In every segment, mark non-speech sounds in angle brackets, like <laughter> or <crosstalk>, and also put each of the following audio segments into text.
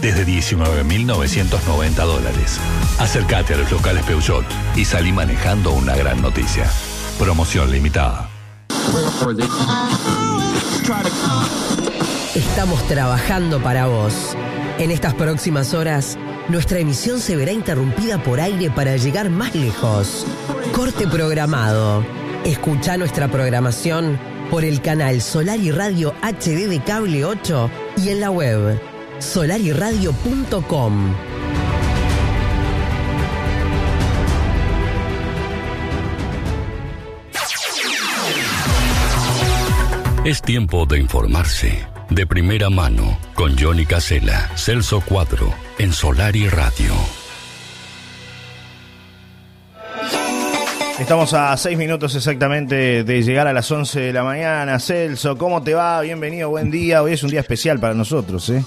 desde 19.990 dólares. Acércate a los locales Peugeot y salí manejando una gran noticia. Promoción limitada. Estamos trabajando para vos. En estas próximas horas, nuestra emisión se verá interrumpida por aire para llegar más lejos. Corte programado. Escucha nuestra programación por el canal Solar y Radio HD de Cable 8 y en la web solariradio.com. Es tiempo de informarse. De primera mano, con Johnny Casella, Celso Cuadro, en Solar y Radio. Estamos a seis minutos exactamente de llegar a las 11 de la mañana. Celso, ¿cómo te va? Bienvenido, buen día. Hoy es un día especial para nosotros, ¿eh?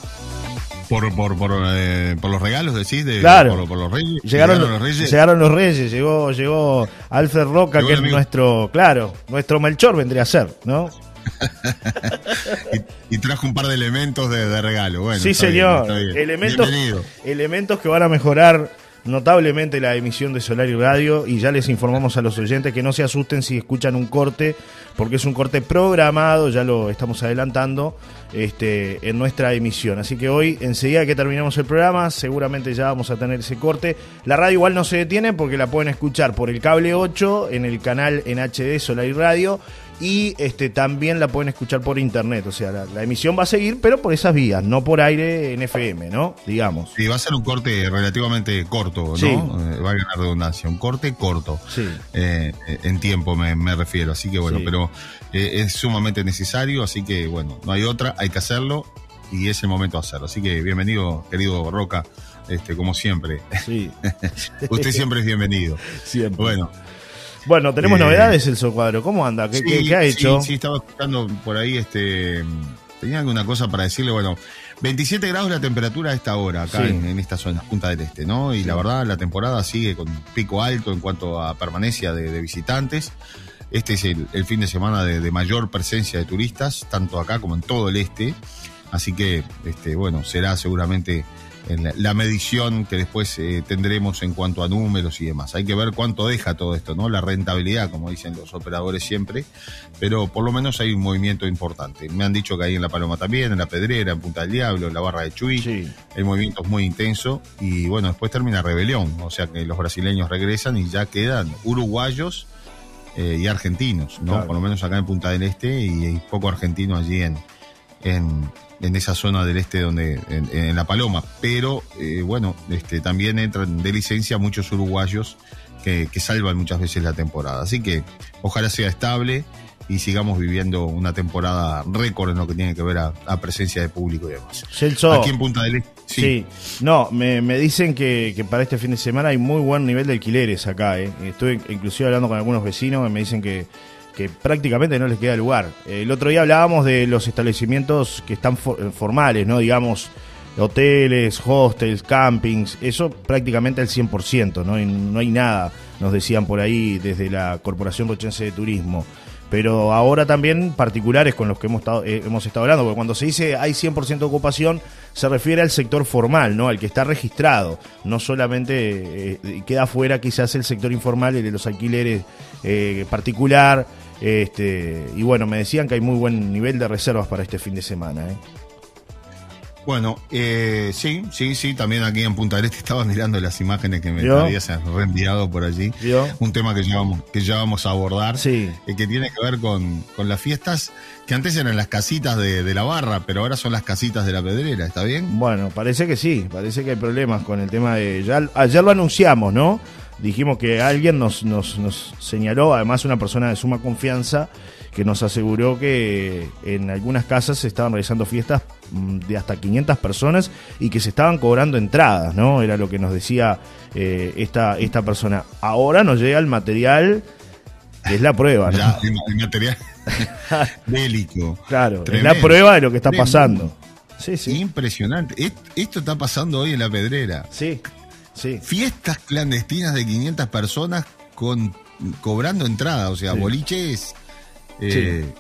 Por, por, por, eh, por los regalos, decís, de, Claro. por, por los reyes. Llegaron, los reyes. llegaron los reyes, llegó, llegó Alfred Roca, Llegó que es nuestro, claro, nuestro Melchor vendría a ser, ¿no? <laughs> y, y trajo un par de elementos de, de regalo. Bueno, sí, bien, señor. bien. elementos, Bienvenido. elementos que van a mejorar notablemente la emisión de Solar y Radio y ya les informamos a los oyentes que no se asusten si escuchan un corte, porque es un corte programado, ya lo estamos adelantando este, en nuestra emisión. Así que hoy, enseguida que terminemos el programa, seguramente ya vamos a tener ese corte. La radio igual no se detiene porque la pueden escuchar por el cable 8 en el canal en HD Solar y Radio y este también la pueden escuchar por internet. O sea, la, la emisión va a seguir, pero por esas vías, no por aire en FM, ¿no? Digamos. Sí, va a ser un corte relativamente corto, ¿no? Sí. Eh, va a ganar redundancia. Un corte corto. Sí. Eh, en tiempo me, me refiero. Así que bueno, Sí. pero eh, es sumamente necesario. Así que bueno, no hay otra. Hay que hacerlo. Y es el momento de hacerlo. Así que bienvenido, querido Roca. Este, como siempre. Sí, <laughs> Usted siempre es bienvenido. <laughs> siempre. Bueno, Bueno, tenemos Eh, novedades, el Cuadro. ¿Cómo anda? ¿Qué, Sí, qué- qué ha sí, hecho? Sí, estaba escuchando por ahí, este, tenía alguna cosa para decirle, bueno, 27 grados la temperatura a esta hora, acá Sí. en, en esta zona, Punta del Este, ¿no? Y la verdad, la temporada sigue con pico alto en cuanto a permanencia de, de visitantes. Este es el, el fin de semana de, de mayor presencia de turistas, tanto acá como en todo el este. Así que, este, bueno, será seguramente en la, la medición que después eh, tendremos en cuanto a números y demás. Hay que ver cuánto deja todo esto, ¿no? La rentabilidad, como dicen los operadores siempre, pero por lo menos hay un movimiento importante. Me han dicho que hay en La Paloma también, en La Pedrera, en Punta del Diablo, en la Barra de Chuy. Sí. El movimiento es muy intenso y bueno, después termina rebelión, o sea que los brasileños regresan y ya quedan uruguayos eh, y argentinos, ¿no? Claro. Por lo menos acá en Punta del Este y hay poco argentino allí en, en, en esa zona del este donde en, en La Paloma. Pero eh, bueno, este, también entran de licencia muchos uruguayos que, que salvan muchas veces la temporada. Así que ojalá sea estable y sigamos viviendo una temporada récord en lo que tiene que ver a, a presencia de público y demás. Celso. Aquí en Punta del Este. Sí. No, me, me dicen que, que para este fin de semana hay muy buen nivel de alquileres acá. ¿eh? Estuve inclusive hablando con algunos vecinos que me dicen que, que prácticamente no les queda lugar. El otro día hablábamos de los establecimientos que están for- formales, ¿no? Digamos, hoteles, hostels, campings, eso prácticamente al 100%, ¿no? Y no hay nada, nos decían por ahí desde la Corporación Rochense de Turismo. Pero ahora también particulares con los que hemos estado, eh, hemos estado hablando, porque cuando se dice hay 100% de ocupación, se refiere al sector formal, ¿no? Al que está registrado. No solamente eh, queda fuera quizás el sector informal, el de los alquileres eh, particular. Este, y bueno, me decían que hay muy buen nivel de reservas para este fin de semana. ¿eh? Bueno, eh, sí, sí, sí, también aquí en Punta del Este <laughs> estaba mirando las imágenes que me habías reenviado por allí. Un tema que ya vamos, que ya vamos a abordar, Sí. eh, que tiene que ver con, con las fiestas que antes eran las casitas de, de la barra, pero ahora son las casitas de la pedrera, ¿está bien? Bueno, parece que sí, parece que hay problemas con el tema de... Ya, ayer lo anunciamos, ¿no? Dijimos que alguien nos, nos, nos señaló, además una persona de suma confianza, que nos aseguró que en algunas casas se estaban realizando fiestas mm, de hasta 500 personas y que se estaban cobrando entradas, ¿no? Era lo que nos decía eh, esta, esta persona. Ahora nos llega el material, que es la prueba, ¿no? Ya, el, material <laughs> bélico. Claro, es la prueba de lo que está pasando. Sí, sí. Impresionante. Est- Esto está pasando hoy en la pedrera. Sí, sí. Fiestas clandestinas de 500 personas con cobrando entrada, o sea, Sí. boliches eh,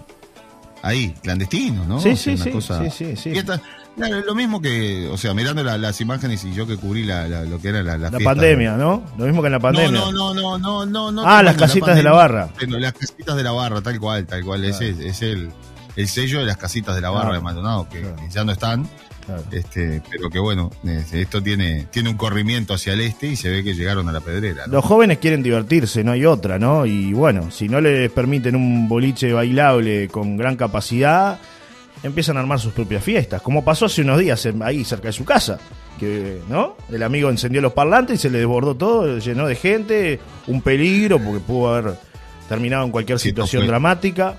ahí, clandestinos, ¿no? Sí, O sea, sí, una sí, sí, sí, sí. Fiestas, Claro, es lo mismo que, o sea, mirando la- las imágenes y yo que cubrí la, la- lo que era la, la La fiesta, pandemia, ¿no? Lo mismo que en la pandemia. No, no, no, no, no, no. Ah, las casitas de la barra. pero las casitas de la barra, tal cual, tal cual. Ese es, es el, el sello de las casitas de la barra Claro. de Maldonado, que, Claro. que ya no están. Claro. Este, pero que bueno, este, esto tiene, tiene un corrimiento hacia el este y se ve que llegaron a la pedrera. ¿no? Los jóvenes quieren divertirse, no hay otra, ¿no? Y bueno, si no les permiten un boliche bailable con gran capacidad, empiezan a armar sus propias fiestas, como pasó hace unos días en- ahí cerca de su casa, que, ¿no? El amigo encendió los parlantes y se le desbordó todo, llenó de gente, un peligro porque pudo haber terminado en cualquier situación dramática.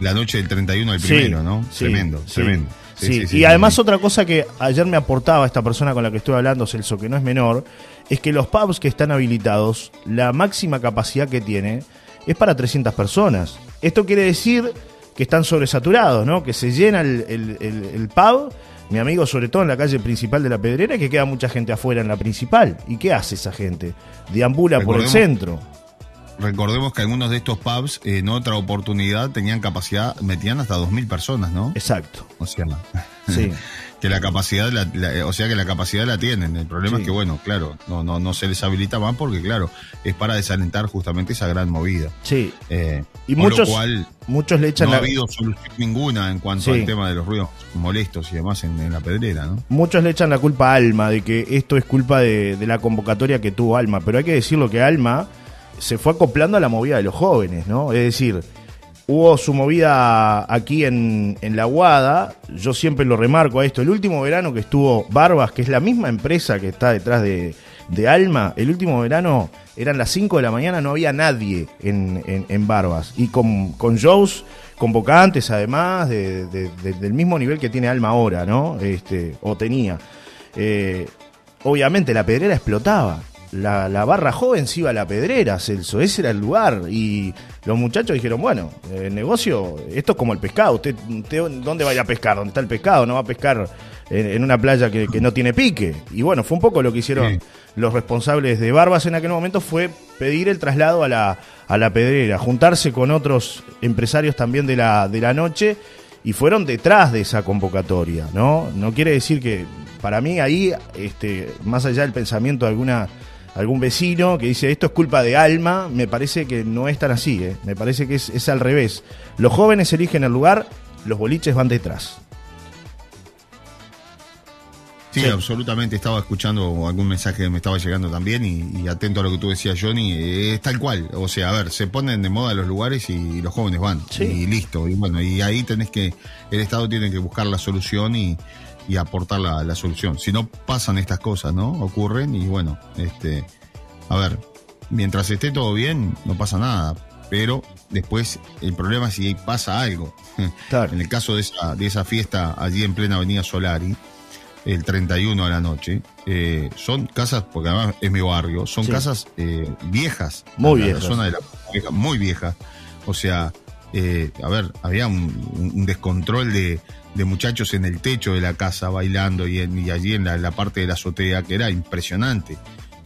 La noche del 31 al Sí, primero, ¿no? sí, tremendo, tremendo. Sí. Sí, y además otra cosa que ayer me aportaba esta persona con la que estoy hablando, Celso, que no es menor, es que los pubs que están habilitados, la máxima capacidad que tiene es para 300 personas. Esto quiere decir que están sobresaturados, ¿no? Que se llena el, el- el- el pub, mi amigo, sobre todo en la calle principal de la Pedrera, y que queda mucha gente afuera en la principal. ¿Y qué hace esa gente? Deambula por el centro. Recordemos que algunos de estos pubs en otra oportunidad tenían capacidad, metían hasta 2.000 personas, ¿no? Exacto. O sea, <laughs> Sí. que la capacidad, la- la- o sea que la capacidad la tienen. El problema Sí. es que, bueno, claro, no, no, no se les habilita más porque, claro, es para desalentar justamente esa gran movida. Sí. Eh, Y con muchos, lo cual muchos le echan no ha habido solución ninguna en cuanto Sí. al tema de los ruidos molestos y demás en, en la pedrera, ¿no? Muchos le echan la culpa a Alma de que esto es culpa de, de la convocatoria que tuvo Alma, pero hay que decirlo que Alma se fue acoplando a la movida de los jóvenes, ¿no? Es decir, hubo su movida aquí en, en La Guada, yo siempre lo remarco a esto, el último verano que estuvo Barbas, que es la misma empresa que está detrás de, de Alma, el último verano eran las 5 de la mañana, no había nadie en, en- en Barbas, y con, con shows convocantes además, de- de- de- del mismo nivel que tiene Alma ahora, ¿no? Este, o tenía. Eh, obviamente la pedrera explotaba. La, la barra joven se iba a la pedrera, Celso, ese era el lugar. Y los muchachos dijeron, bueno, el negocio, esto es como el pescado. Usted, usted ¿Dónde va a ir a pescar? ¿Dónde está el pescado? No va a pescar en, en una playa que, que no tiene pique. Y bueno, fue un poco lo que hicieron Sí. los responsables de Barbas en aquel momento, fue pedir el traslado a la, a la pedrera, juntarse con otros empresarios también de la, de la noche y fueron detrás de esa convocatoria, ¿no? No quiere decir que, para mí ahí, este, más allá del pensamiento de alguna algún vecino que dice esto es culpa de Alma, me parece que no es tan así, ¿eh? me parece que es, es al revés. Los jóvenes eligen el lugar, los boliches van detrás. Sí, Sí. absolutamente. Estaba escuchando algún mensaje que me estaba llegando también y, y atento a lo que tú decías, Johnny. eh, Es tal cual. O sea, a ver, se ponen de moda los lugares y los jóvenes van. Sí. Y listo. Y bueno, y ahí tenés que, el Estado tiene que buscar la solución y, y aportar la, la solución. Si no pasan estas cosas, ¿no? Ocurren y bueno, este, a ver, mientras esté todo bien, no pasa nada. Pero después el problema es si pasa algo. <laughs> Claro. En el caso de esa, de esa fiesta allí en plena Avenida Solari, el 31 a la noche, eh, son casas, porque además es mi barrio, son Sí. casas eh, viejas. Muy viejas. La zona de la vieja, muy vieja. O sea, eh, a ver, había un, descontrol de, de muchachos en el techo de la casa bailando y, en- y allí en la, la parte de la azotea, que era impresionante.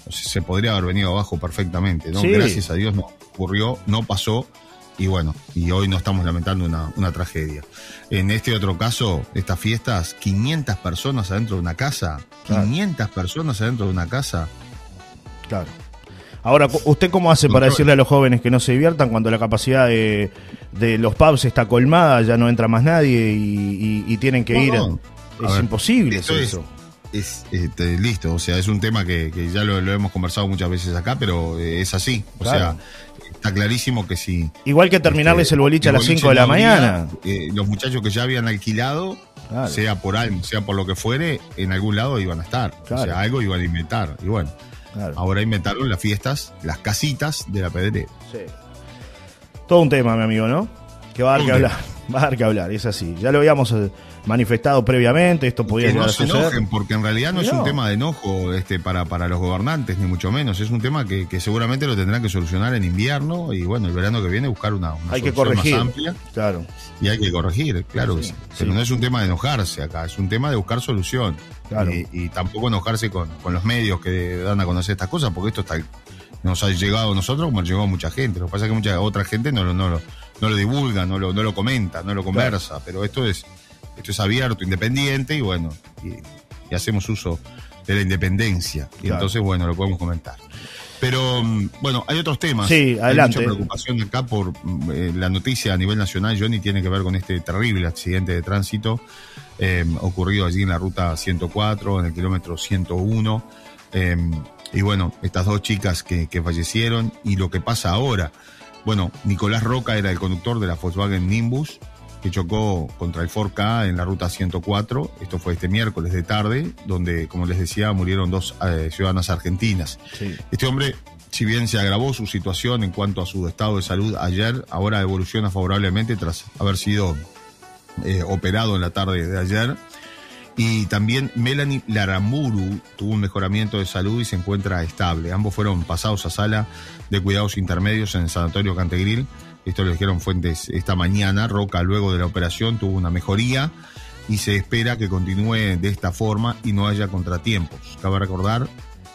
O sea, se podría haber venido abajo perfectamente, ¿no? Sí. Gracias a Dios no ocurrió, no pasó. Y bueno, y hoy no estamos lamentando una, una tragedia. En este otro caso, estas fiestas, 500 personas adentro de una casa. Claro. 500 personas adentro de una casa. Claro. Ahora, ¿usted cómo hace para decirle a los jóvenes que no se diviertan cuando la capacidad de, de los pubs está colmada, ya no entra más nadie y, y- y tienen que No, ir? no. A Es ver, imposible esto es- eso. Es este, listo, o sea, es un tema que, que ya lo, lo hemos conversado muchas veces acá, pero eh, es así. O Claro. sea, está clarísimo que si. Igual que terminarles este, el boliche a las boliche 5 de la mañana. eh, los muchachos que ya habían alquilado, Claro. sea por algo, sea por lo que fuere, en algún lado iban a estar. Claro. O sea, algo iban a inventar. Y bueno, Claro. ahora inventaron las fiestas, las casitas de la pedrera. Sí. Todo un tema, mi amigo, ¿no? Que va a dar que hablar. <laughs> Va a dar que hablar, es así. Ya lo habíamos eh, manifestado previamente, esto podía que no se suceder. enojen, porque en realidad no, es un tema de enojo este, para, para los gobernantes, ni mucho menos. Es un tema que, que seguramente lo tendrán que solucionar en invierno y bueno, el verano que viene buscar una, una Hay que solución corregir. más amplia Claro. y hay que corregir, claro que Sí, sí. Pero sí. no es un tema de enojarse acá, es un tema de buscar solución. Claro. Y, y tampoco enojarse con, con los medios que dan a conocer estas cosas, porque esto está nos ha llegado a nosotros como llegó a mucha gente. Lo que pasa es que mucha otra gente no lo, no lo, no lo divulga, no lo, no lo comenta, no lo conversa, pero esto es esto es abierto, independiente, y bueno, y, hacemos uso de la independencia. Y entonces, bueno, lo podemos comentar. Pero mm, bueno, hay otros temas. Sí, adelante. Hay mucha preocupación acá por mm, eh, la noticia a nivel nacional, Johnny, tiene que ver con este terrible accidente de tránsito eh, ocurrido allí en la ruta 104, en el kilómetro 101. Eh, y bueno, estas dos chicas que, que, fallecieron y lo que pasa ahora. Bueno, Nicolás Roca era el conductor de la Volkswagen Nimbus que chocó contra el Ford K en la ruta 104. Esto fue este miércoles de tarde, donde, como les decía, murieron dos eh, ciudadanas argentinas. Este hombre, si bien se agravó su situación en cuanto a su estado de salud ayer, ahora evoluciona favorablemente tras haber sido eh, operado en la tarde de ayer. Y también Melanie Laramuru tuvo un mejoramiento de salud y se encuentra estable. Ambos fueron pasados a sala de cuidados intermedios en el Sanatorio Cantegril esto lo dijeron fuentes esta mañana. Roca, luego de la operación, tuvo una mejoría y se espera que continúe de esta forma y no haya contratiempos. Cabe recordar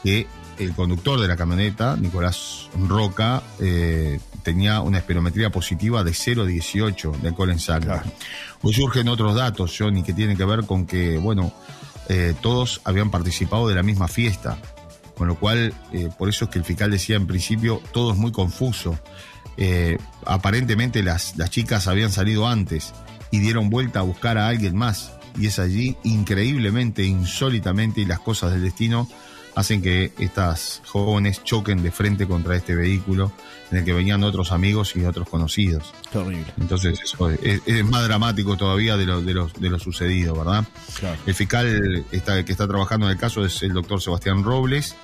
que el conductor de la camioneta, Nicolás Roca, eh, tenía una espirometría positiva de 0,18 de alcohol en sangre. Hoy surgen otros datos, Johnny, que tienen que ver con que, bueno, eh, todos habían participado de la misma fiesta, con lo cual, eh, por eso es que el fiscal decía en principio, todo es muy confuso. Eh, aparentemente las, las chicas habían salido antes y dieron vuelta a buscar a alguien más. Y es allí, increíblemente, insólitamente, y las cosas del destino hacen que estas jóvenes choquen de frente contra este vehículo en el que venían otros amigos y otros conocidos. Terrible. Entonces, eso es, más dramático todavía de lo, de lo, de lo sucedido, ¿verdad? El fiscal está, que está trabajando en el caso es el doctor Sebastián Robles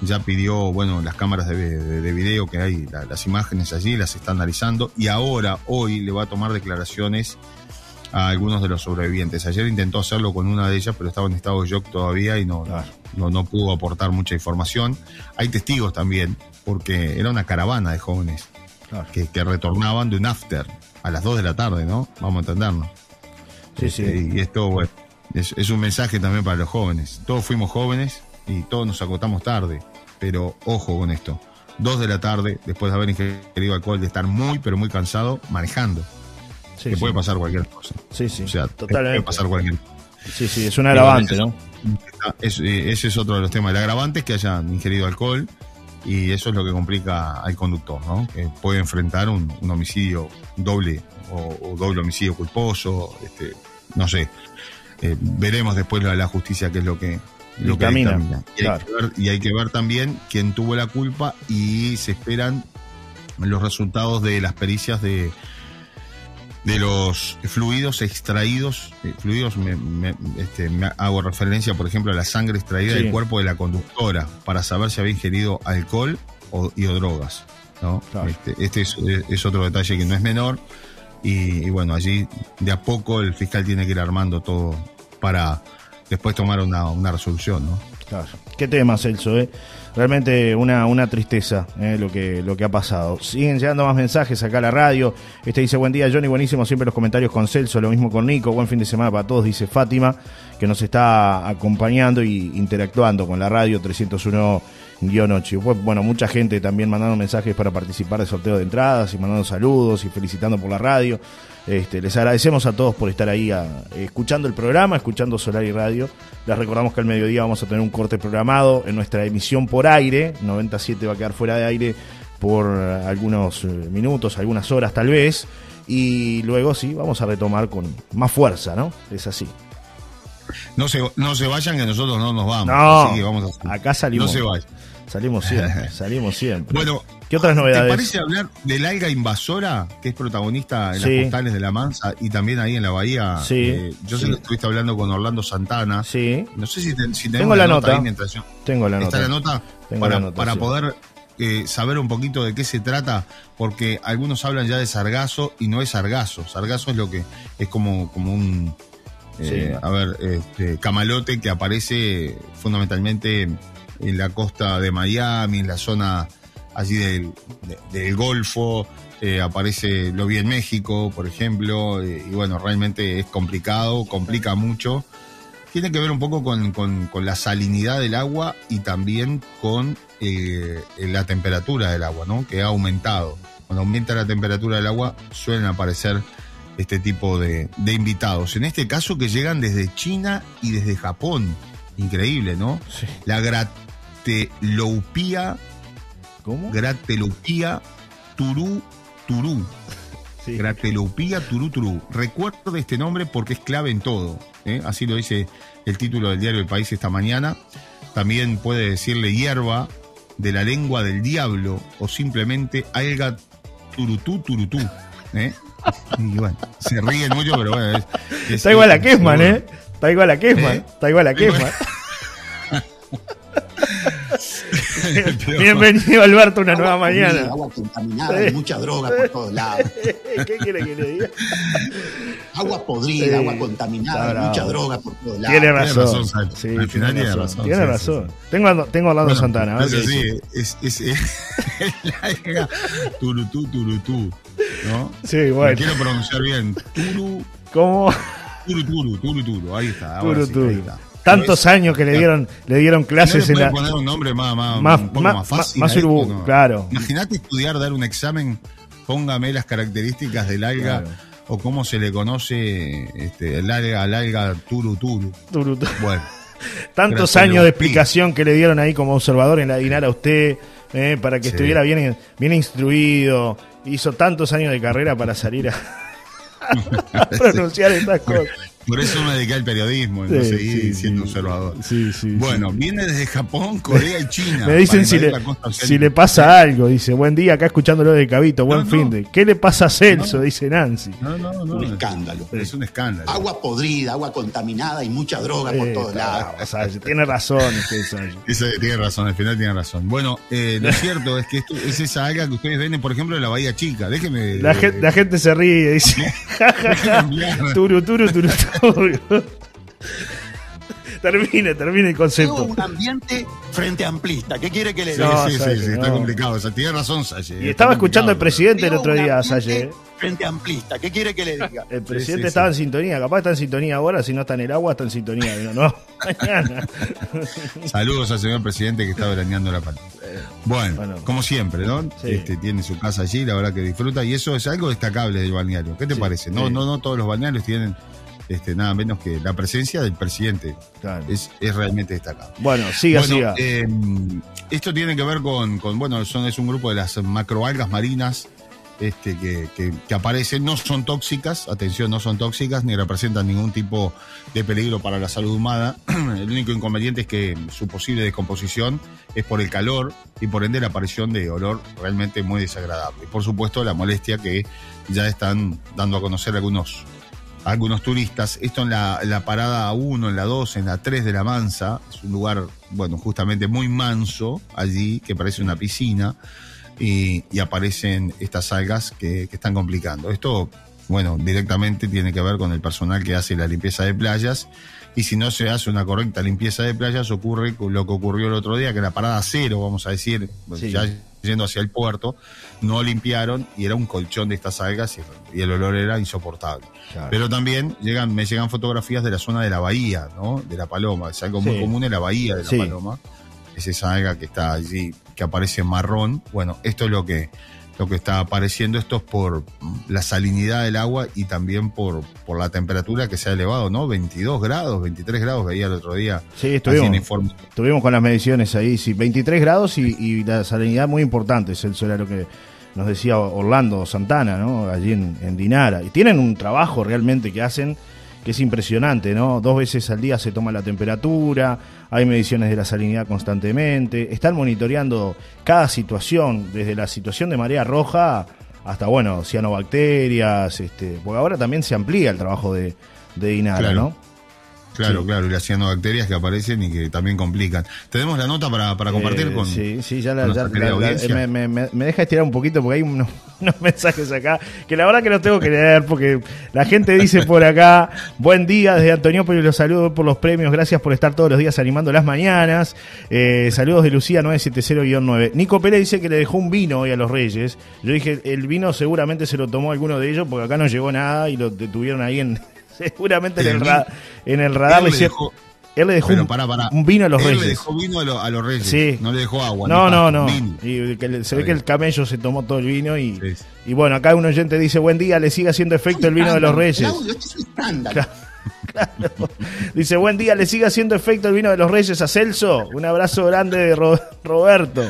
ya pidió, bueno, las cámaras de, video que hay, las imágenes allí, las está analizando y ahora, hoy, le va a tomar declaraciones a algunos de los sobrevivientes. Ayer intentó hacerlo con una de ellas, pero estaba en estado de shock todavía y no, no, no, pudo aportar mucha información. Hay testigos también, porque era una caravana de jóvenes que, que, retornaban de un after a las 2 de la tarde, ¿no? Vamos a entendernos. Sí, sí. Este, y esto, bueno, es, es un mensaje también para los jóvenes. Todos fuimos jóvenes, y todos nos acotamos tarde. Pero ojo con esto. Dos de la tarde, después de haber ingerido alcohol, de estar muy, pero muy cansado, manejando. Sí, que puede pasar cualquier cosa. Sí, sí. O sea, totalmente. Puede pasar cualquier Sí, sí, es un agravante, ¿no? ese es otro de los temas. El agravante es que hayan ingerido alcohol y eso es lo que complica al conductor, ¿no? Que puede enfrentar un, homicidio doble o, doble homicidio culposo, este, no sé. Eh, veremos después la, la justicia qué es lo que, lo que Y, hay que ver, también quién tuvo la culpa y se esperan los resultados de las pericias de, de los fluidos extraídos, eh, fluidos, me, este, hago referencia, por ejemplo, a la sangre extraída del cuerpo de la conductora, para saber si había ingerido alcohol o, y o drogas. ¿no? Este, este es, otro detalle que no es menor. Y, y, bueno, allí de a poco el fiscal tiene que ir armando todo para después tomar una, una resolución, ¿no? Claro. Qué tema, Celso, ¿eh? Realmente una, una tristeza ¿eh? lo, que, lo que ha pasado. Siguen llegando más mensajes acá a la radio. Este dice, buen día, Johnny, buenísimo siempre los comentarios con Celso, lo mismo con Nico, buen fin de semana para todos, dice Fátima, que nos está acompañando y interactuando con la radio 301 8. Bueno, mucha gente también mandando mensajes para participar del sorteo de entradas y mandando saludos y felicitando por la radio. Este, les agradecemos a todos por estar ahí escuchando el programa, escuchando Solar y Radio. Les recordamos que al mediodía vamos a tener un corte programado en nuestra emisión por aire. 97 va a quedar fuera de aire por algunos eh, minutos, algunas horas tal vez. Y luego sí, vamos a retomar con más fuerza, ¿no? Es así. No se, no se vayan que nosotros no nos vamos. No, vamos acá salimos. No se vayan. Salimos siempre, <laughs> salimos siempre. Bueno, ¿qué otras novedades? ¿Te parece hablar del alga invasora, que es protagonista en las postales de La Mansa y también ahí en la bahía? Sí. Eh, yo sé que estuviste hablando con Orlando Santana. Sí. No sé si, te, tengo la, nota. Tengo la nota. ¿Está la nota? para, para poder eh, saber un poquito de qué se trata, porque algunos hablan ya de sargazo y no es sargazo. Sargazo es lo que es como, como un, eh, a ver, este, camalote que aparece fundamentalmente en la costa de Miami, en la zona allí del, del Golfo, eh, aparece, lo vi en México, por ejemplo, eh, y bueno, realmente es complicado, complica mucho. Tiene que ver un poco con, con, la salinidad del agua y también con eh, la temperatura del agua, ¿no? Que ha aumentado. Cuando aumenta la temperatura del agua suelen aparecer este tipo de, de invitados. En este caso que llegan desde China y desde Japón. Increíble, ¿no? Sí. La grateloupía, ¿Cómo? grateloupía turú turú. Sí. Grateloupía turú turú. Recuerdo este nombre porque es clave en todo. ¿eh? Así lo dice el título del diario El País esta mañana. También puede decirle hierba de la lengua del diablo o simplemente alga turutú turutú. ¿eh? Y bueno, se ríen mucho, pero bueno. es- es- Está igual a es- Kesman. ¿eh? Está igual a Kesman. ¿Eh? Está igual a igual. Kesman. <laughs> Bienvenido, Alberto, una nueva mañana. Agua contaminada y mucha droga por todos lados. ¿Qué quiere que le diga? Agua podrida, Sí, agua contaminada y mucha droga por todos lados. Tiene tiene razón. Sí, Al final tiene razón, Tiene sí, razón. Tengo, tengo a Bueno, Santana. a ver pero qué sí, es, es, es la turutú turutú. ¿No? Sí, Me bueno. quiero pronunciar bien. Turu, ¿Cómo? turu, turu, turu, turu. Ahí está. ahora Turu, sí, turu. ahí está. Tantos años que le dieron, le dieron ¿No le clases en la. poner un nombre más, más, Más- un poco más- más fácil? más esto, urbu- ¿no? claro. Imagínate estudiar, dar un examen, póngame las características del alga Claro. o cómo se le conoce este, el alga, al alga turu, turu. Turu- tu- Bueno, <laughs> Tantos Gracias, años de explicación que le dieron ahí como observador en la DINAR a usted, eh, para que Sí. estuviera bien, bien instruido. Hizo tantos años de carrera para salir a, <laughs> a <laughs> pronunciar estas cosas. Por eso me dediqué al periodismo, y no Sí, seguí sí, siendo sí. observador. Sí, sí, Bueno, viene desde Japón, Corea y China. <laughs> Me dicen si le, si le pasa algo, dice, buen día, acá escuchándolo de Cabito, buen No, no. fin de. ¿Qué le pasa a Celso? Dice Nancy. No, no, no. Un escándalo. Es un escándalo. Agua podrida, agua contaminada y mucha droga por todos lados. o sea, tiene razón. <laughs> Ese tiene razón, al final tiene razón. Bueno, eh, lo cierto es que esto es esa alga que ustedes ven, por ejemplo, en la Bahía Chica. Déjeme. La, gente, la gente se ríe, dice, <laughs> turu, turu, turu, turu. <laughs> Termine, termine el Tengo concepto. un ambiente frente amplista. ¿Qué quiere que le diga? No, sí, sí, Salle, sí, está no. complicado. O sea, tiene razón, Salle. Y estaba escuchando al presidente el Tengo otro día, Salle. Frente amplista. ¿Qué quiere que le diga? El presidente sí, estaba sí. en sintonía, capaz está en sintonía ahora, si no está en el agua, está en sintonía. No, no, <laughs> <laughs> mañana. Saludos al señor presidente que está veraneando la palma. Bueno, bueno. como siempre, ¿no? Este, tiene su casa allí, la verdad que disfruta, y eso es algo destacable del balneario. ¿Qué te parece? No, no, no todos los balnearios tienen este, nada menos que la presencia del presidente. Claro. Es, es realmente destacable. Bueno, siga, Bueno, siga. eh, esto tiene que ver con, con, bueno, son, es un grupo de las macroalgas marinas este, que, que- que aparecen, no son tóxicas, atención, no son tóxicas ni representan ningún tipo de peligro para la salud humana. <clears throat> El único inconveniente es que su posible descomposición es por el calor y por ende la aparición de olor realmente muy desagradable. Y por supuesto la molestia que ya están dando a conocer algunos algunos turistas. Esto en la, la parada 1, en la 2, en la 3 de la Mansa. Es un lugar, bueno, justamente muy manso allí, que parece una piscina. Y, y aparecen estas algas que, que están complicando. Esto, bueno, directamente tiene que ver con el personal que hace la limpieza de playas. Y si no se hace una correcta limpieza de playas, ocurre lo que ocurrió el otro día, que la parada cero, vamos a decir, Sí. ya yendo hacia el puerto, no limpiaron y era un colchón de estas algas y, el olor era insoportable. Claro. Pero también llegan, me llegan fotografías de la zona de la bahía, ¿no? De la paloma. Es algo muy común en la bahía de la Sí. paloma. Es esa alga que está allí, que aparece marrón. Bueno, esto es lo que, lo que está apareciendo. Esto es por la salinidad del agua y también por, por la temperatura que se ha elevado, ¿no? 22 grados, 23 grados, veía el otro día. Sí, estuvimos, estuvimos con las mediciones ahí, sí, 23 grados y, y la salinidad muy importante, Celso, era lo que nos decía Orlando Santana, ¿no? Allí en, en Dinara. Y tienen un trabajo realmente que hacen que es impresionante, ¿no? Dos veces al día se toma la temperatura, hay mediciones de la salinidad constantemente, están monitoreando cada situación, desde la situación de marea roja hasta, bueno, cianobacterias, este, porque ahora también se amplía el trabajo de, de Dinara, Claro. ¿no? Claro, Sí. claro, y las cianobacterias que aparecen y que también complican. Tenemos la nota para, para compartir Eh, con. Sí, sí, ya, la, ya- la- la- me, me- deja estirar un poquito porque hay unos, <laughs> unos mensajes acá que la verdad que los tengo que leer porque la gente dice por acá, buen día desde Antoniopolis, los saludo por los premios, gracias por estar todos los días animando las mañanas. Eh, saludos de Lucía 970-9. Nico Pérez dice que le dejó un vino hoy a los Reyes. Yo dije, el vino seguramente se lo tomó alguno de ellos porque acá no llegó nada y lo detuvieron ahí en... <laughs> Seguramente en el, ra- en el radar Él le dejó, Él le dejó un, vino a los Él reyes. le dejó vino a, lo- a los reyes. Sí. No le dejó agua. No, no, no. Y que le- se ve que el camello se tomó todo el vino y, Sí, y bueno, acá un oyente dice, buen día, le sigue haciendo efecto el vino de los reyes. Claudio, este es un escándalo. <laughs> Claro. Dice, buen día, le sigue haciendo efecto el vino de los reyes a Celso. Un abrazo grande de Ro- Roberto.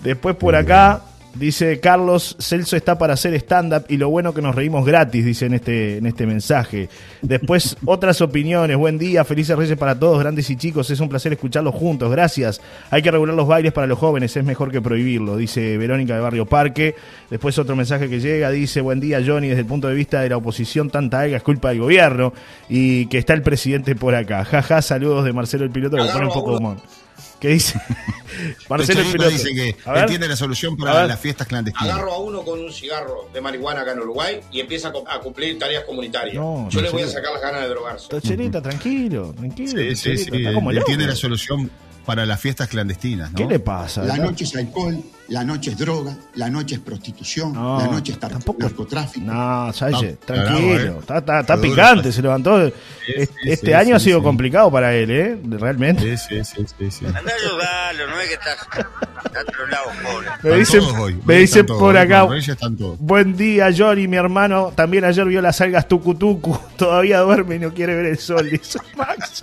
Después por acá, dice Carlos, Celso está para hacer stand-up y lo bueno que nos reímos gratis, dice en este, en este mensaje. Después <laughs> otras opiniones, buen día, felices reyes para todos, grandes y chicos, es un placer escucharlos juntos, gracias. Hay que regular los bailes para los jóvenes, es mejor que prohibirlo, dice Verónica de Barrio Parque. Después otro mensaje que llega, dice, buen día Johnny, desde el punto de vista de la oposición, tanta alga es culpa del gobierno y que está el presidente por acá. Jaja, saludos de Marcelo el Piloto, que pone un poco de humor. ¿Qué dice? <laughs> Marcelo el Pecharito Piloto. dice que tiene la solución para las fiestas clandestinas. Agarro a uno con un cigarro de marihuana acá en Uruguay y empieza a cumplir tareas comunitarias. No, Yo le voy a sacar las ganas de drogarse. Tocherita, tranquilo, tranquilo. Sí, sí, sí. está Él, como él loco. tiene la solución para las fiestas clandestinas, ¿no? ¿Qué le pasa? La verdad? noche es alcohol, la noche es droga, la noche es prostitución, No, la noche es tampoco- narcotráfico. No, Salle, Está tranquilo. eh. Está, está- está Está duro, picante, se levantó. Sí, este sí, año ha sido sí. complicado para él, ¿eh? Realmente. Sí, sí, sí, sí. Andá a ayudarlo, no es que estás otro lado, pobre. Me dicen, hoy, me hoy dicen todos, por acá. Buen día, Johnny, mi hermano. También ayer vio las algas tucutucu. <laughs> Todavía duerme y no quiere ver el sol, dice Max.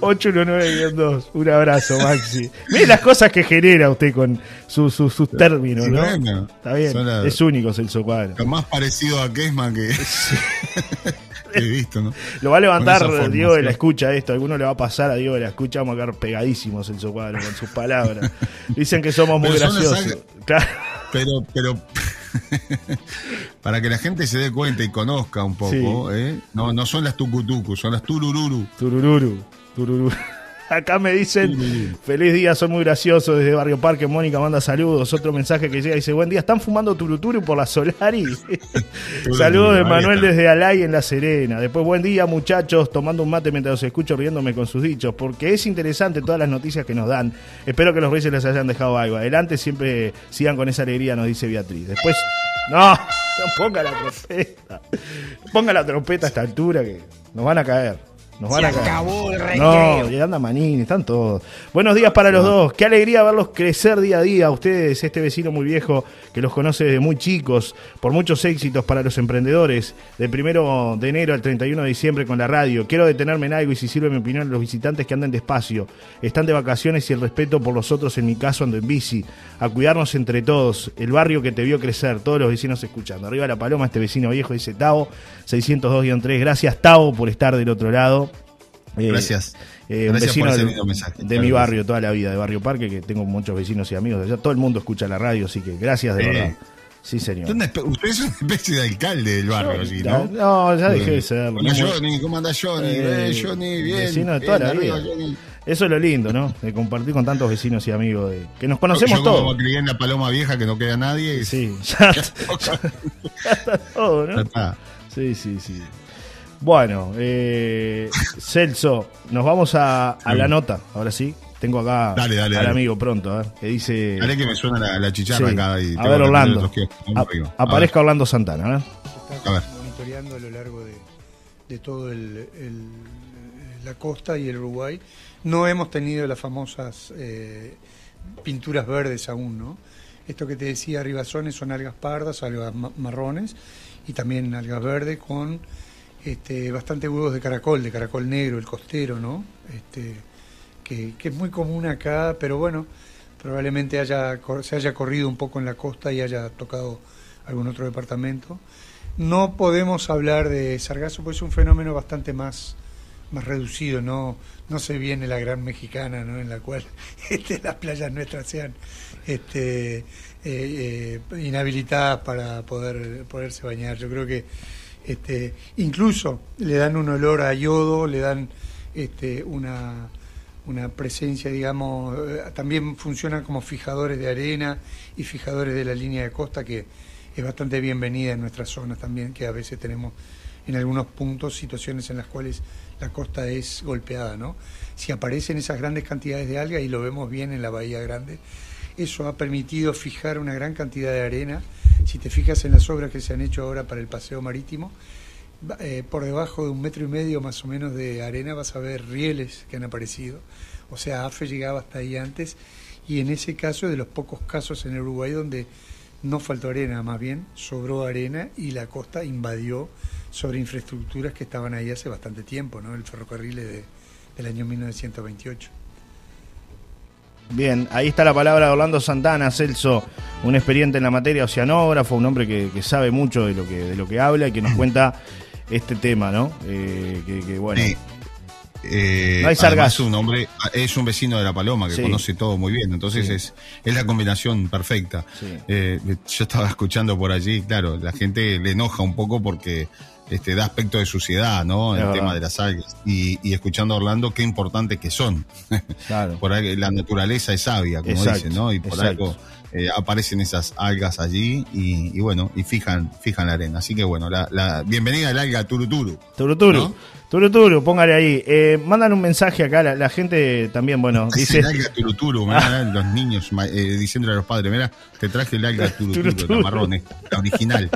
819-2. Un abrazo, Maxi. Mire las cosas que genera usted con su- su- sus términos, ¿no? bueno, Está bien. las- Es único Celso Cuadro. Lo más parecido a Kesman que, <laughs> que he visto, ¿no? Lo va a levantar forma, Diego de la sí. escucha esto. Alguno le va a pasar a Diego de la escucha. Vamos a quedar pegadísimos Celso Cuadro con sus palabras. Dicen que somos muy Pero graciosos. Claro. Pero, pero <laughs> para que la gente se dé cuenta y conozca un poco, Sí. ¿eh? no, no son las tucutucu, son las turururu. Turururu, turururu. <laughs> Acá me dicen, feliz día, son muy graciosos desde Barrio Parque. Mónica manda saludos. Otro mensaje que llega dice, buen día, ¿están fumando turuturu por la Solari? <laughs> <laughs> saludos de Manuel desde Alay en La Serena. Después, buen día, muchachos, tomando un mate mientras los escucho riéndome con sus dichos, porque es interesante todas las noticias que nos dan. Espero que los reyes les hayan dejado algo. Adelante, siempre sigan con esa alegría, nos dice Beatriz. Después, no, no ponga la trompeta. Ponga la trompeta a esta altura que nos van a caer. Nos van a caer. No, y anda Manini, están todos. Buenos días para los dos. Qué alegría verlos crecer día a día. Ustedes, este vecino muy viejo que los conoce desde muy chicos, por muchos éxitos para los emprendedores. De primero de enero al 31 de diciembre con la radio. Quiero detenerme en algo y si sirve mi opinión, los visitantes que andan despacio. Están de vacaciones y el respeto por los otros, en mi caso, ando en bici. A cuidarnos entre todos. El barrio que te vio crecer, todos los vecinos escuchando. Arriba la paloma, este vecino viejo, dice Tavo, 602-3. Gracias, Tavo, por estar del otro lado. Eh, Gracias. eh, un Gracias vecino por ese de, mensaje. de Claro mi barrio toda la vida, de Barrio Parque, que tengo muchos vecinos y amigos de allá. Todo el mundo escucha la radio, así que gracias de verdad. Sí, señor. Usted es una especie de alcalde del barrio, ¿no? No, ya dejé de serlo. Hola, Johnny, ¿cómo anda Johnny? Eh, Eh, Johnny, bien. vecino de toda bien, la vida. Eso es lo lindo, ¿no? De compartir con tantos vecinos y amigos, de, que nos conocemos Yo como todos. me crié en la paloma vieja que no queda nadie. y- Sí, <laughs> ya, ya está todo, Ya ¿no? está. Sí, sí, sí. Bueno, eh, Celso, nos vamos a, a la nota, ahora sí. Tengo acá Dale, dale, al dale. amigo pronto, a ver, que dice... Dale que me suena la, la chicharra Sí. acá. Y A ver, Orlando. los que- A- arriba. A aparezca Orlando Santana, ¿eh? A ver. está monitoreando a lo largo de, de todo el, el- la costa y el Uruguay. No hemos tenido las famosas eh, pinturas verdes aún, ¿no? Esto que te decía, ribazones son algas pardas, algas ma- marrones y también algas verdes con este, bastante huevos de caracol, de caracol negro, el costero, ¿no? Este, que, que es muy común acá, pero bueno, probablemente haya, se haya corrido un poco en la costa y haya tocado algún otro departamento. No podemos hablar de sargazo, pues es un fenómeno bastante más, más reducido, no, no se viene la gran mexicana, ¿no? en la cual <laughs> este, las playas nuestras sean este, eh, eh, inhabilitadas para poder poderse bañar. Yo creo que este, incluso le dan un olor a yodo, le dan este, una, una presencia, digamos, eh, también funcionan como fijadores de arena y fijadores de la línea de costa que es bastante bienvenida en nuestras zonas también, que a veces tenemos en algunos puntos situaciones en las cuales la costa es golpeada, ¿no? Si aparecen esas grandes cantidades de algas y lo vemos bien en la Bahía Grande, eso ha permitido fijar una gran cantidad de arena. Si te fijas en las obras que se han hecho ahora para el paseo marítimo, eh, por debajo de un metro y medio más o menos de arena vas a ver rieles que han aparecido. O sea, AFE llegaba hasta ahí antes y en ese caso de los pocos casos en el Uruguay donde no faltó arena, más bien sobró arena y la costa invadió sobre infraestructuras que estaban ahí hace bastante tiempo, ¿no? El ferrocarril de, del año 1928. Bien, ahí está la palabra de Orlando Santana, Celso, un experiente en la materia, oceanógrafo, un hombre que, que sabe mucho de lo que, de lo que habla y que nos <laughs> cuenta este tema, ¿no? Eh, que, que, bueno. Sí. Eh, No hay sargazo. un hombre, es un vecino de La Paloma que Sí. conoce todo muy bien, entonces Sí. es, es la combinación perfecta. Eh, yo estaba escuchando por allí, claro, la gente le enoja un poco porque este da aspecto de suciedad, ¿no? El tema de las algas. Y, y escuchando a Orlando, qué importantes que son. Claro. <laughs> por ahí la naturaleza es sabia, como Exacto, dicen, ¿no? Y por exacto. algo eh, aparecen esas algas allí y, y bueno, y fijan, fijan la arena. Así que bueno, la, la bienvenida al alga Turuturu. Turuturu. ¿No? Turuturu, póngale ahí. Eh, mandan un mensaje acá, la, la gente también, bueno, dice... El alga turuturu, mirá, los niños eh, diciéndole a los padres, mira, te traje el alga turuturu, <laughs> Turuturu. la marrón, la original.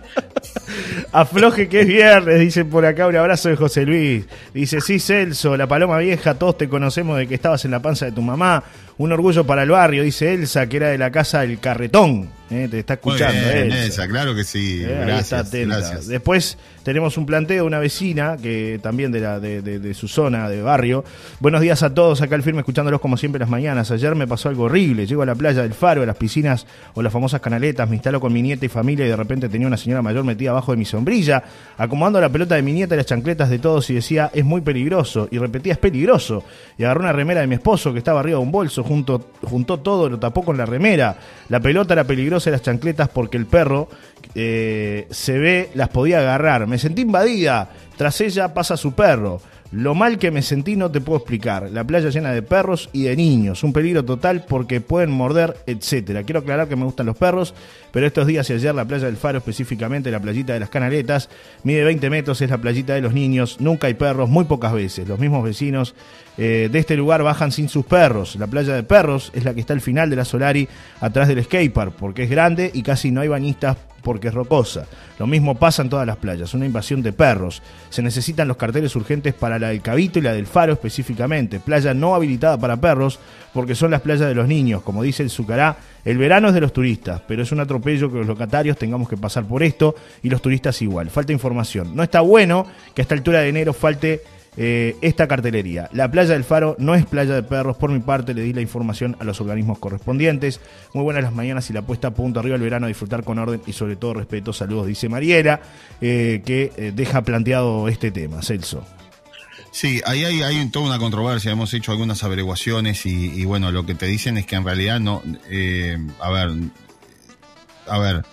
Afloje que es viernes, dice por acá un abrazo de José Luis. Dice, sí, Celso, la paloma vieja, todos te conocemos de que estabas en la panza de tu mamá. Un orgullo para el barrio, dice Elsa, que era de la casa del carretón. Eh, te está escuchando, bien, Elsa. Elsa, claro que sí, Eh, gracias, gracias. Después tenemos un planteo de una vecina que también de, la, de, de- de su zona, de barrio. Buenos días a todos, acá al firme escuchándolos como siempre las mañanas. Ayer me pasó algo horrible. Llego a la playa del Faro, a las piscinas o las famosas canaletas, me instalo con mi nieta y familia y de repente tenía una señora mayor metida abajo de mi sombrilla, acomodando la pelota de mi nieta y las chancletas de todos y decía, es muy peligroso. Y repetía, es peligroso. Y agarró una remera de mi esposo que estaba arriba de un bolso, junto, juntó todo, lo tapó con la remera. La pelota era peligrosa las chancletas porque el perro eh, se ve, las podía agarrar. Me sentí invadida. Tras ella pasa su perro. Lo mal que me sentí no te puedo explicar. La playa llena de perros y de niños. Un peligro total porque pueden morder, etcétera. Quiero aclarar que me gustan los perros, pero estos días y ayer la playa del Faro, específicamente la playita de las Canaletas, mide 20 metros, es la playita de los niños. Nunca hay perros, muy pocas veces. Los mismos vecinos eh, de este lugar bajan sin sus perros. La playa de perros es la que está al final de la Solari, atrás del skatepark, porque es grande y casi no hay bañistas porque es rocosa. Lo mismo pasa en todas las playas, una invasión de perros. Se necesitan los carteles urgentes para la del Cabito y la del Faro específicamente. Playa no habilitada para perros porque son las playas de los niños. Como dice el Zucará, el verano es de los turistas, pero es un atropello que los locatarios tengamos que pasar por esto y los turistas igual. Falta información. No está bueno que a esta altura de enero falte eh, esta cartelería. La playa del Faro no es playa de perros. Por mi parte, le di la información a los organismos correspondientes. Muy buenas las mañanas y la puesta a punto arriba el verano disfrutar con orden y sobre todo respeto. Saludos, dice Mariela, eh, que eh, deja planteado este tema. Celso. Sí, ahí hay, hay toda una controversia, hemos hecho algunas averiguaciones y, y bueno, lo que te dicen es que en realidad no, eh, a ver, a ver,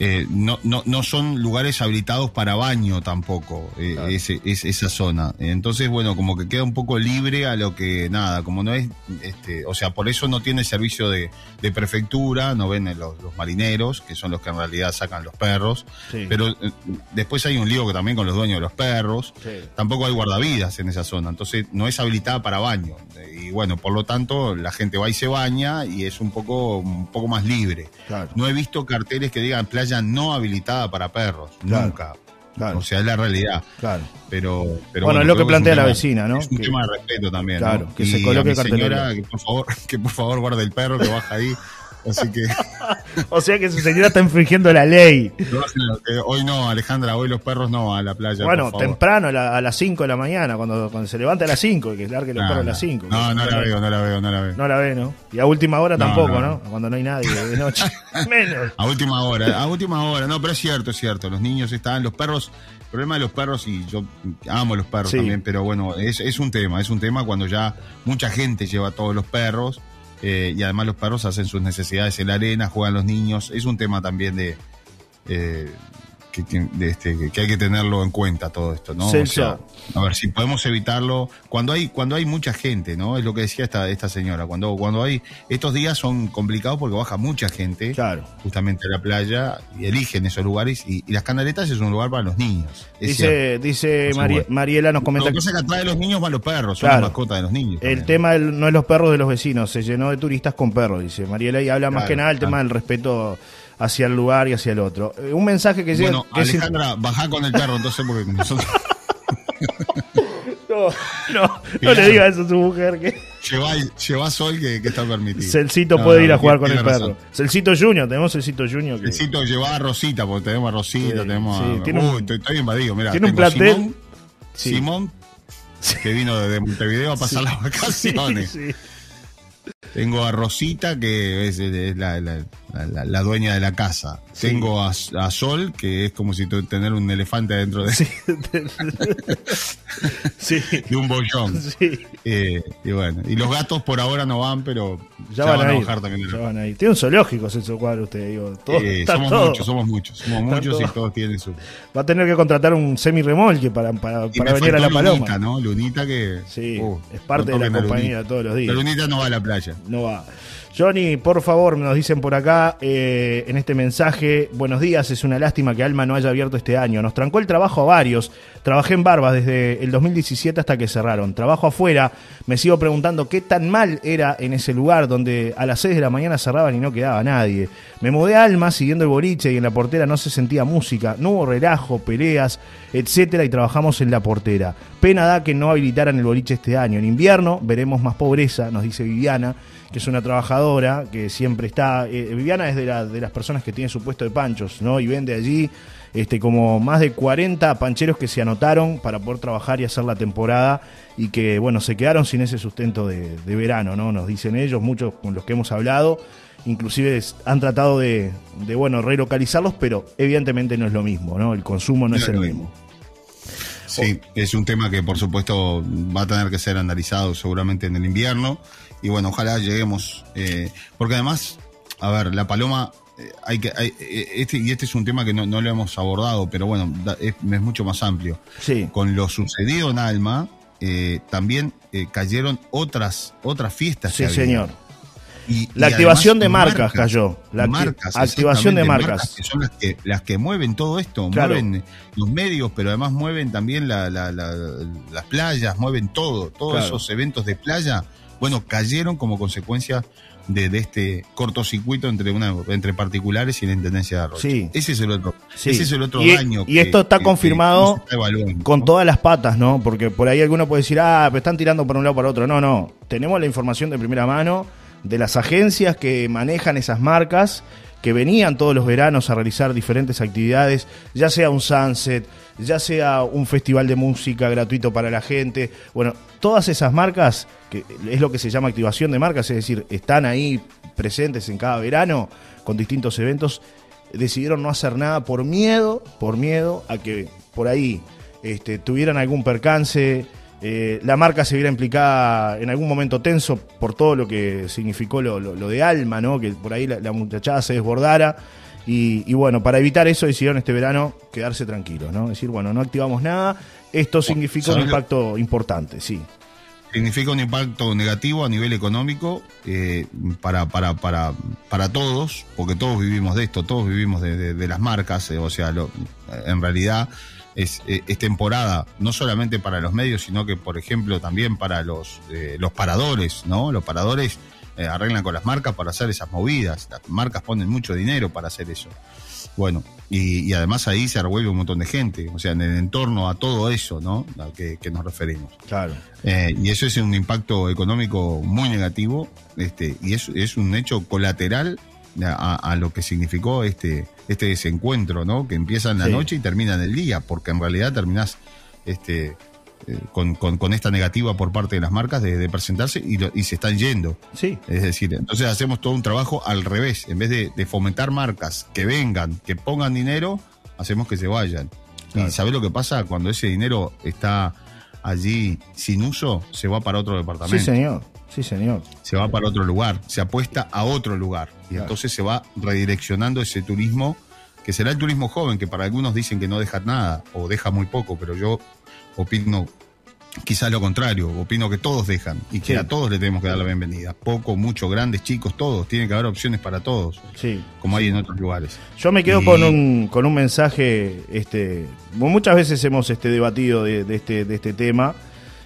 eh, no, no, no son lugares habilitados para baño tampoco, eh, ese, es, esa zona. Entonces, bueno, como que queda un poco libre a lo que, nada, como no es, este, o sea, por eso no tiene servicio de, de prefectura, no ven los, los marineros, que son los que en realidad sacan los perros, Sí. pero eh, después hay un lío que también con los dueños de los perros, tampoco hay guardavidas en esa zona, entonces no es habilitada para baño. Y bueno, por lo tanto, la gente va y se baña y es un poco, un poco más libre. Claro. No he visto carteles que digan playa no habilitada para perros, Claro. nunca. Claro. O sea, es la realidad. Claro. Pero, pero Bueno, es lo que plantea la tema- vecina, ¿no? Es un Que- tema de respeto también. ¿no? Claro, que Y se a coloque mi cartelera. señora, que por favor, <laughs> que por favor guarde el perro que baja ahí. Así que, <laughs> O sea que su señora está infringiendo la ley. que hoy no, Alejandra, hoy los perros no a la playa. Bueno, por favor. temprano, a, la- a las 5 de la mañana, cuando, cuando se levanta a las 5, que largue los No, perros a las 5. No, no la veo, no la veo, no la veo. No la ve, ¿no? Y a última hora No, tampoco, no, ¿no? no. Cuando no hay nadie de <laughs> noche. Menos. A última hora, a última hora. No, pero es cierto, es cierto. Los niños están, los perros. El problema de los perros, y yo amo los perros Sí. también, pero bueno, es, es un tema, es un tema cuando ya mucha gente lleva a todos los perros eh, y además los perros hacen sus necesidades en la arena, juegan los niños. Es un tema también de. eh, que, que- de este, que- hay que tenerlo en cuenta todo esto, ¿no? O sea, a ver si podemos evitarlo cuando hay cuando hay mucha gente, ¿no? Es lo que decía esta esta señora, cuando cuando hay estos días son complicados porque baja mucha gente Claro. justamente a la playa y eligen esos lugares y, y las canaletas es un lugar para los niños. Dice, dice Mari-. Mariela, nos comenta que pasa es que atrás de los niños van los perros, son Claro. la mascota de los niños. El tema del- no es los perros de los vecinos, se llenó de turistas con perros, dice Mariela, y habla más que nada el tema del respeto hacia el lugar y hacia el otro. Eh, un mensaje que llega... Bueno, que es- Alejandra, bajá con el carro entonces porque nosotros <laughs> no, no, no le diga eso a su mujer que llevá, llevá sol que, que está permitido. Celcito No, puede no, ir a jugar con el razón. perro. Celcito Junior, tenemos Celcito Junior que Celcito llevá a Rosita, porque tenemos a Rosita, Sí, tenemos sí, a. tiene Uy, un- estoy, estoy invadido, mira. tiene un plantel. Simón, Sí. Simón, que vino desde Montevideo a pasar las <laughs> vacaciones. Tengo a Rosita, que es, es la, la- la- la dueña de la casa. Sí. Tengo a, a Sol, que es como si tener un elefante dentro de, <laughs> <laughs> Sí. de un bollón. Sí. Eh, y bueno, y los gatos por ahora no van, pero Ya, van, a ir. bajar también. ya la- van a ir. Tiene un zoológico ese cuadro usted, digo. Todo, Eh, somos todo. muchos, somos muchos, somos Está muchos y todo. todos tienen su. Va a tener que contratar un semi-remolque para, para, Y para venir a la paloma. Lunita, ¿no? Lunita que. Sí, uh, es parte de la a compañía Lunita. todos los La días. Lunita no va a la playa. No va. Johnny, por favor, nos dicen por acá eh, en este mensaje, buenos días, es una lástima que Alma no haya abierto este año. Nos trancó el trabajo a varios. Trabajé en Barbas desde el 2017 hasta que cerraron. Trabajo afuera, me sigo preguntando qué tan mal era en ese lugar donde a las 6 de la mañana cerraban y no quedaba nadie. Me mudé a Alma siguiendo el boliche y en la portera no se sentía música, no hubo relajo, peleas, etcétera, y trabajamos en la portera. Pena da que no habilitaran el boliche este año. En invierno veremos más pobreza, nos dice Viviana, que es una trabajadora que siempre está. eh, Viviana es de, la- de las personas que tiene su puesto de panchos, ¿no? Y vende allí este, como más de 40 pancheros que se anotaron para poder trabajar y hacer la temporada y que, bueno, se quedaron sin ese sustento de, de verano, ¿no? Nos dicen ellos, muchos con los que hemos hablado. Inclusive han tratado de, de, bueno, relocalizarlos, pero evidentemente no es lo mismo, ¿no? El consumo no No es el mismo. Sí, es un tema que por supuesto va a tener que ser analizado seguramente en el invierno. Y bueno, ojalá lleguemos. eh, porque además, a ver, la paloma. eh, hay que, hay- eh, este, y este es un tema que no, no lo hemos abordado, pero bueno, da- es, es mucho más amplio. Sí. Con lo sucedido en Alma, eh, también eh, cayeron otras, otras fiestas. Sí, señor. Y- La y activación de marcas cayó. La marcas, activación de marcas. que son las que, las que mueven todo esto, Claro. mueven los medios, pero además mueven también la- la- la- las playas, mueven todo, todos Claro. esos eventos de playa, bueno, cayeron como consecuencia de, de este cortocircuito entre una entre particulares y la intendencia de Arroyo. Sí. Ese es el otro, Sí. ese es el otro y, daño. y esto está que- confirmado está evaluando, con ¿no? todas las patas, ¿no? Porque por ahí alguno puede decir, ah, pero están tirando por un lado para otro. No, no. Tenemos la información de primera mano de las agencias que manejan esas marcas, que venían todos los veranos a realizar diferentes actividades, ya sea un sunset, ya sea un festival de música gratuito para la gente. Bueno, todas esas marcas, que es lo que se llama activación de marcas, es decir, están ahí presentes en cada verano con distintos eventos, decidieron no hacer nada por miedo, por miedo a que por ahí este, tuvieran algún percance, eh, la marca se viera implicada en algún momento tenso por todo lo que significó lo, lo- lo de Alma, ¿no? Que por ahí la, la muchachada se desbordara. Y, y bueno, para evitar eso decidieron este verano quedarse tranquilos, ¿no? Decir, bueno, no activamos nada. Esto significó un ¿sabes lo- impacto importante, sí. significa un impacto negativo a nivel económico eh, para, para, para, para todos, porque todos vivimos de esto, todos vivimos de, de- de las marcas, eh, o sea, lo- en realidad es, eh, es temporada no solamente para los medios, sino que, por ejemplo, también para los, eh, los paradores, ¿no? Los paradores eh, arreglan con las marcas para hacer esas movidas, las marcas ponen mucho dinero para hacer eso. Bueno, y, y además ahí se revuelve un montón de gente, o sea, en el entorno a todo eso, ¿no? Al que, que nos referimos. Claro. Eh, y eso es un impacto económico muy negativo este, y es, es un hecho colateral a, a lo que significó este, este desencuentro, ¿no? Que empieza en la Sí. noche y termina en el día, porque en realidad terminás este, eh, con, con- con esta negativa por parte de las marcas de, de presentarse y, lo- y se están yendo. Sí. Es decir, entonces hacemos todo un trabajo al revés. En vez de, de fomentar marcas que vengan, que pongan dinero, hacemos que se vayan. Claro. ¿Y sabés lo que pasa? Cuando ese dinero está allí sin uso, se va para otro Sí, departamento. señor. Sí, señor. Se va para otro lugar, se apuesta a otro lugar. Y Claro. entonces se va redireccionando ese turismo, que será el turismo joven, que para algunos dicen que no deja nada o deja muy poco, pero yo opino quizás lo contrario, opino que todos dejan y que Sí. a todos le tenemos que dar la bienvenida. Poco, mucho, grandes, chicos, todos. Tiene que haber opciones para todos, Sí. como hay en otros lugares. Yo me quedo Y- con un con un mensaje, este, muchas veces hemos este debatido de, de este de este tema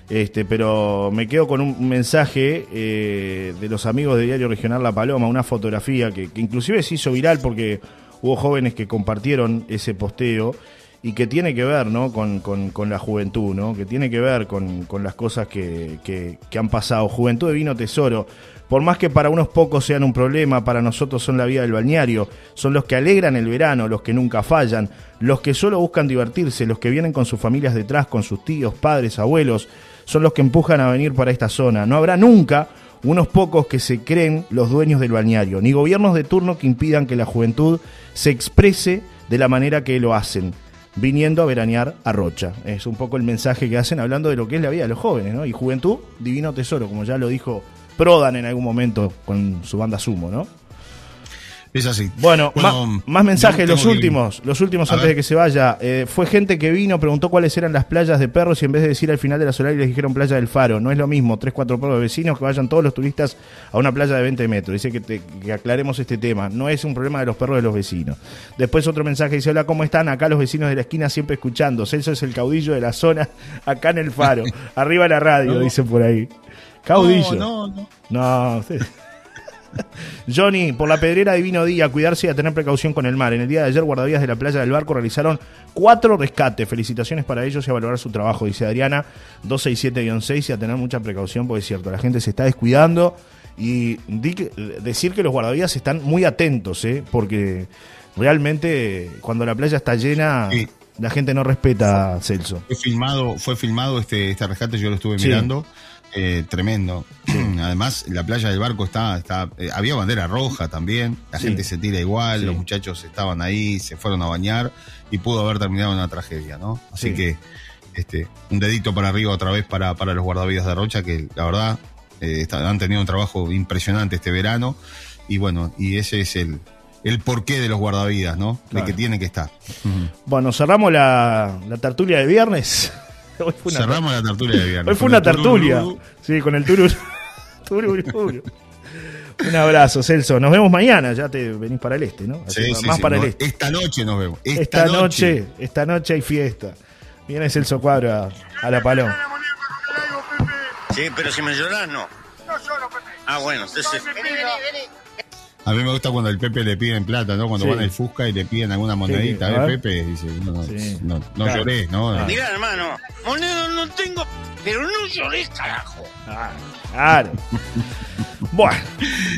Este, pero me quedo con un mensaje eh, de los amigos de Diario Regional La Paloma, una fotografía que, inclusive se hizo viral porque hubo jóvenes que compartieron ese posteo y que tiene que ver ¿no? con, la juventud, ¿no? que tiene que ver con, las cosas que- que han pasado. Juventud de vino tesoro. Por más que para unos pocos sean un problema, para nosotros son la vida del balneario. Son los que alegran el verano, los que nunca fallan, los que solo buscan divertirse, los que vienen con sus familias detrás, con sus tíos, padres, abuelos. Son los que empujan a venir para esta zona. No habrá nunca unos pocos que se creen los dueños del balneario, ni gobiernos de turno que impidan que la juventud se exprese de la manera que lo hacen, viniendo a veranear a Rocha. Es un poco el mensaje que hacen hablando de lo que es la vida de los jóvenes, ¿no? Y juventud, divino tesoro, como ya lo dijo Prodan en algún momento con su banda Sumo, ¿no? Es así. Bueno, más mensajes, los que- últimos, los últimos A antes ver. de que se vaya. Eh, fue gente que vino, preguntó cuáles eran las playas de perros y en vez de decir al final de la solar les dijeron playa del Faro. No es lo mismo, tres, cuatro perros de vecinos que vayan todos los turistas a una playa de 20 metros. Dice que, te- que aclaremos este tema. No es un problema de los perros de los vecinos. Después otro mensaje dice, hola, ¿cómo están? Acá los vecinos de la esquina siempre escuchando. Celso es el caudillo de la zona, <laughs> acá en el Faro. Arriba la radio, <laughs> No. dice por ahí. Caudillo. No, no, no. No, usted- <laughs> Johnny, por la pedrera divino día, cuidarse y a tener precaución con el mar. En el día de ayer, guardavías de la playa del barco realizaron cuatro rescates. Felicitaciones para ellos y a valorar su trabajo, dice Adriana, 267-6 y a tener mucha precaución, porque es cierto, la gente se está descuidando y decir que los guardavías están muy atentos, ¿eh? porque realmente cuando la playa está llena, Sí. la gente no respeta a Celso. Fue filmado, fue filmado este, este rescate, yo lo estuve Sí. mirando. Eh, tremendo. <clears throat> Además, la playa del barco está, está eh, había bandera roja también, la Sí. gente se tira igual, Sí. los muchachos estaban ahí, se fueron a bañar y pudo haber terminado una tragedia, ¿no? Así Sí. que este, un dedito para arriba otra vez para, para los guardavidas de Rocha, que la verdad eh, está- han tenido un trabajo impresionante este verano. Y bueno, y ese es el, el porqué de los guardavidas, ¿no? Claro. De que tiene que estar. Bueno, cerramos la, la tertulia de viernes. <laughs> Hoy fue una Cerramos la tertulia de viernes. Hoy fue Con una el tertulia. Sí, con el turur. <laughs> Tururú. Un abrazo, Celso. Nos vemos mañana. Ya te venís para el este, ¿no? Así, Sí, sí, más sí, para no, el este. Esta noche nos vemos. Esta, Esta noche, esta noche hay fiesta. Viene Celso Cuadro a, a la paloma. Sí, pero si me lloras, no. Ah, bueno, entonces. A mí me gusta cuando el Pepe le piden plata, ¿no? Cuando Sí. van al Fusca y le piden alguna monedita. a ¿eh, ver. Pepe? Dice, no, no, Sí. no, no Claro. lloré, ¿no? Ah. Mira, hermano, moneda no tengo, pero no lloré, carajo. Ah, claro. <laughs> Bueno,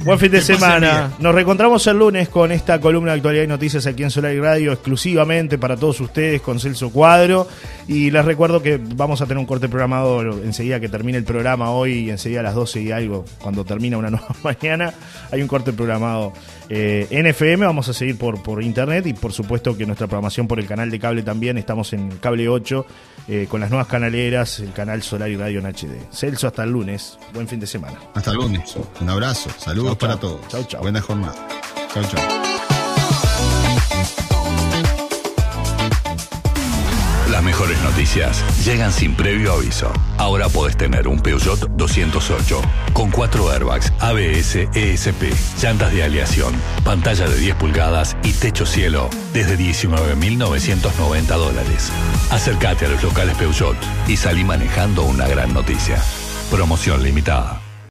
buen fin de semana. Nos reencontramos el lunes con esta columna de actualidad y noticias aquí en Solar y Radio, exclusivamente para todos ustedes con Celso Cuadro. Y les recuerdo que vamos a tener un corte programado enseguida que termine el programa hoy, y enseguida a las 12 y algo, cuando termina una <laughs> nueva mañana. Hay un corte programado eh, en FM. Vamos a seguir por, por internet y por supuesto que nuestra programación por el canal de cable también. Estamos en Cable 8 eh, con las nuevas canaleras, el canal Solar y Radio en HD. Celso, hasta el lunes. Buen fin de semana. Hasta el lunes. Un abrazo. Saludos Chau, chau. para todos. Chau, chau. Buena jornada. Chau, chau. Noticias llegan sin previo aviso. Ahora podés tener un Peugeot 208 con cuatro airbags, ABS, ESP, llantas de aleación, pantalla de 10 pulgadas y techo cielo desde 19.990 dólares. Acércate a los locales Peugeot y salí manejando una gran noticia. Promoción limitada.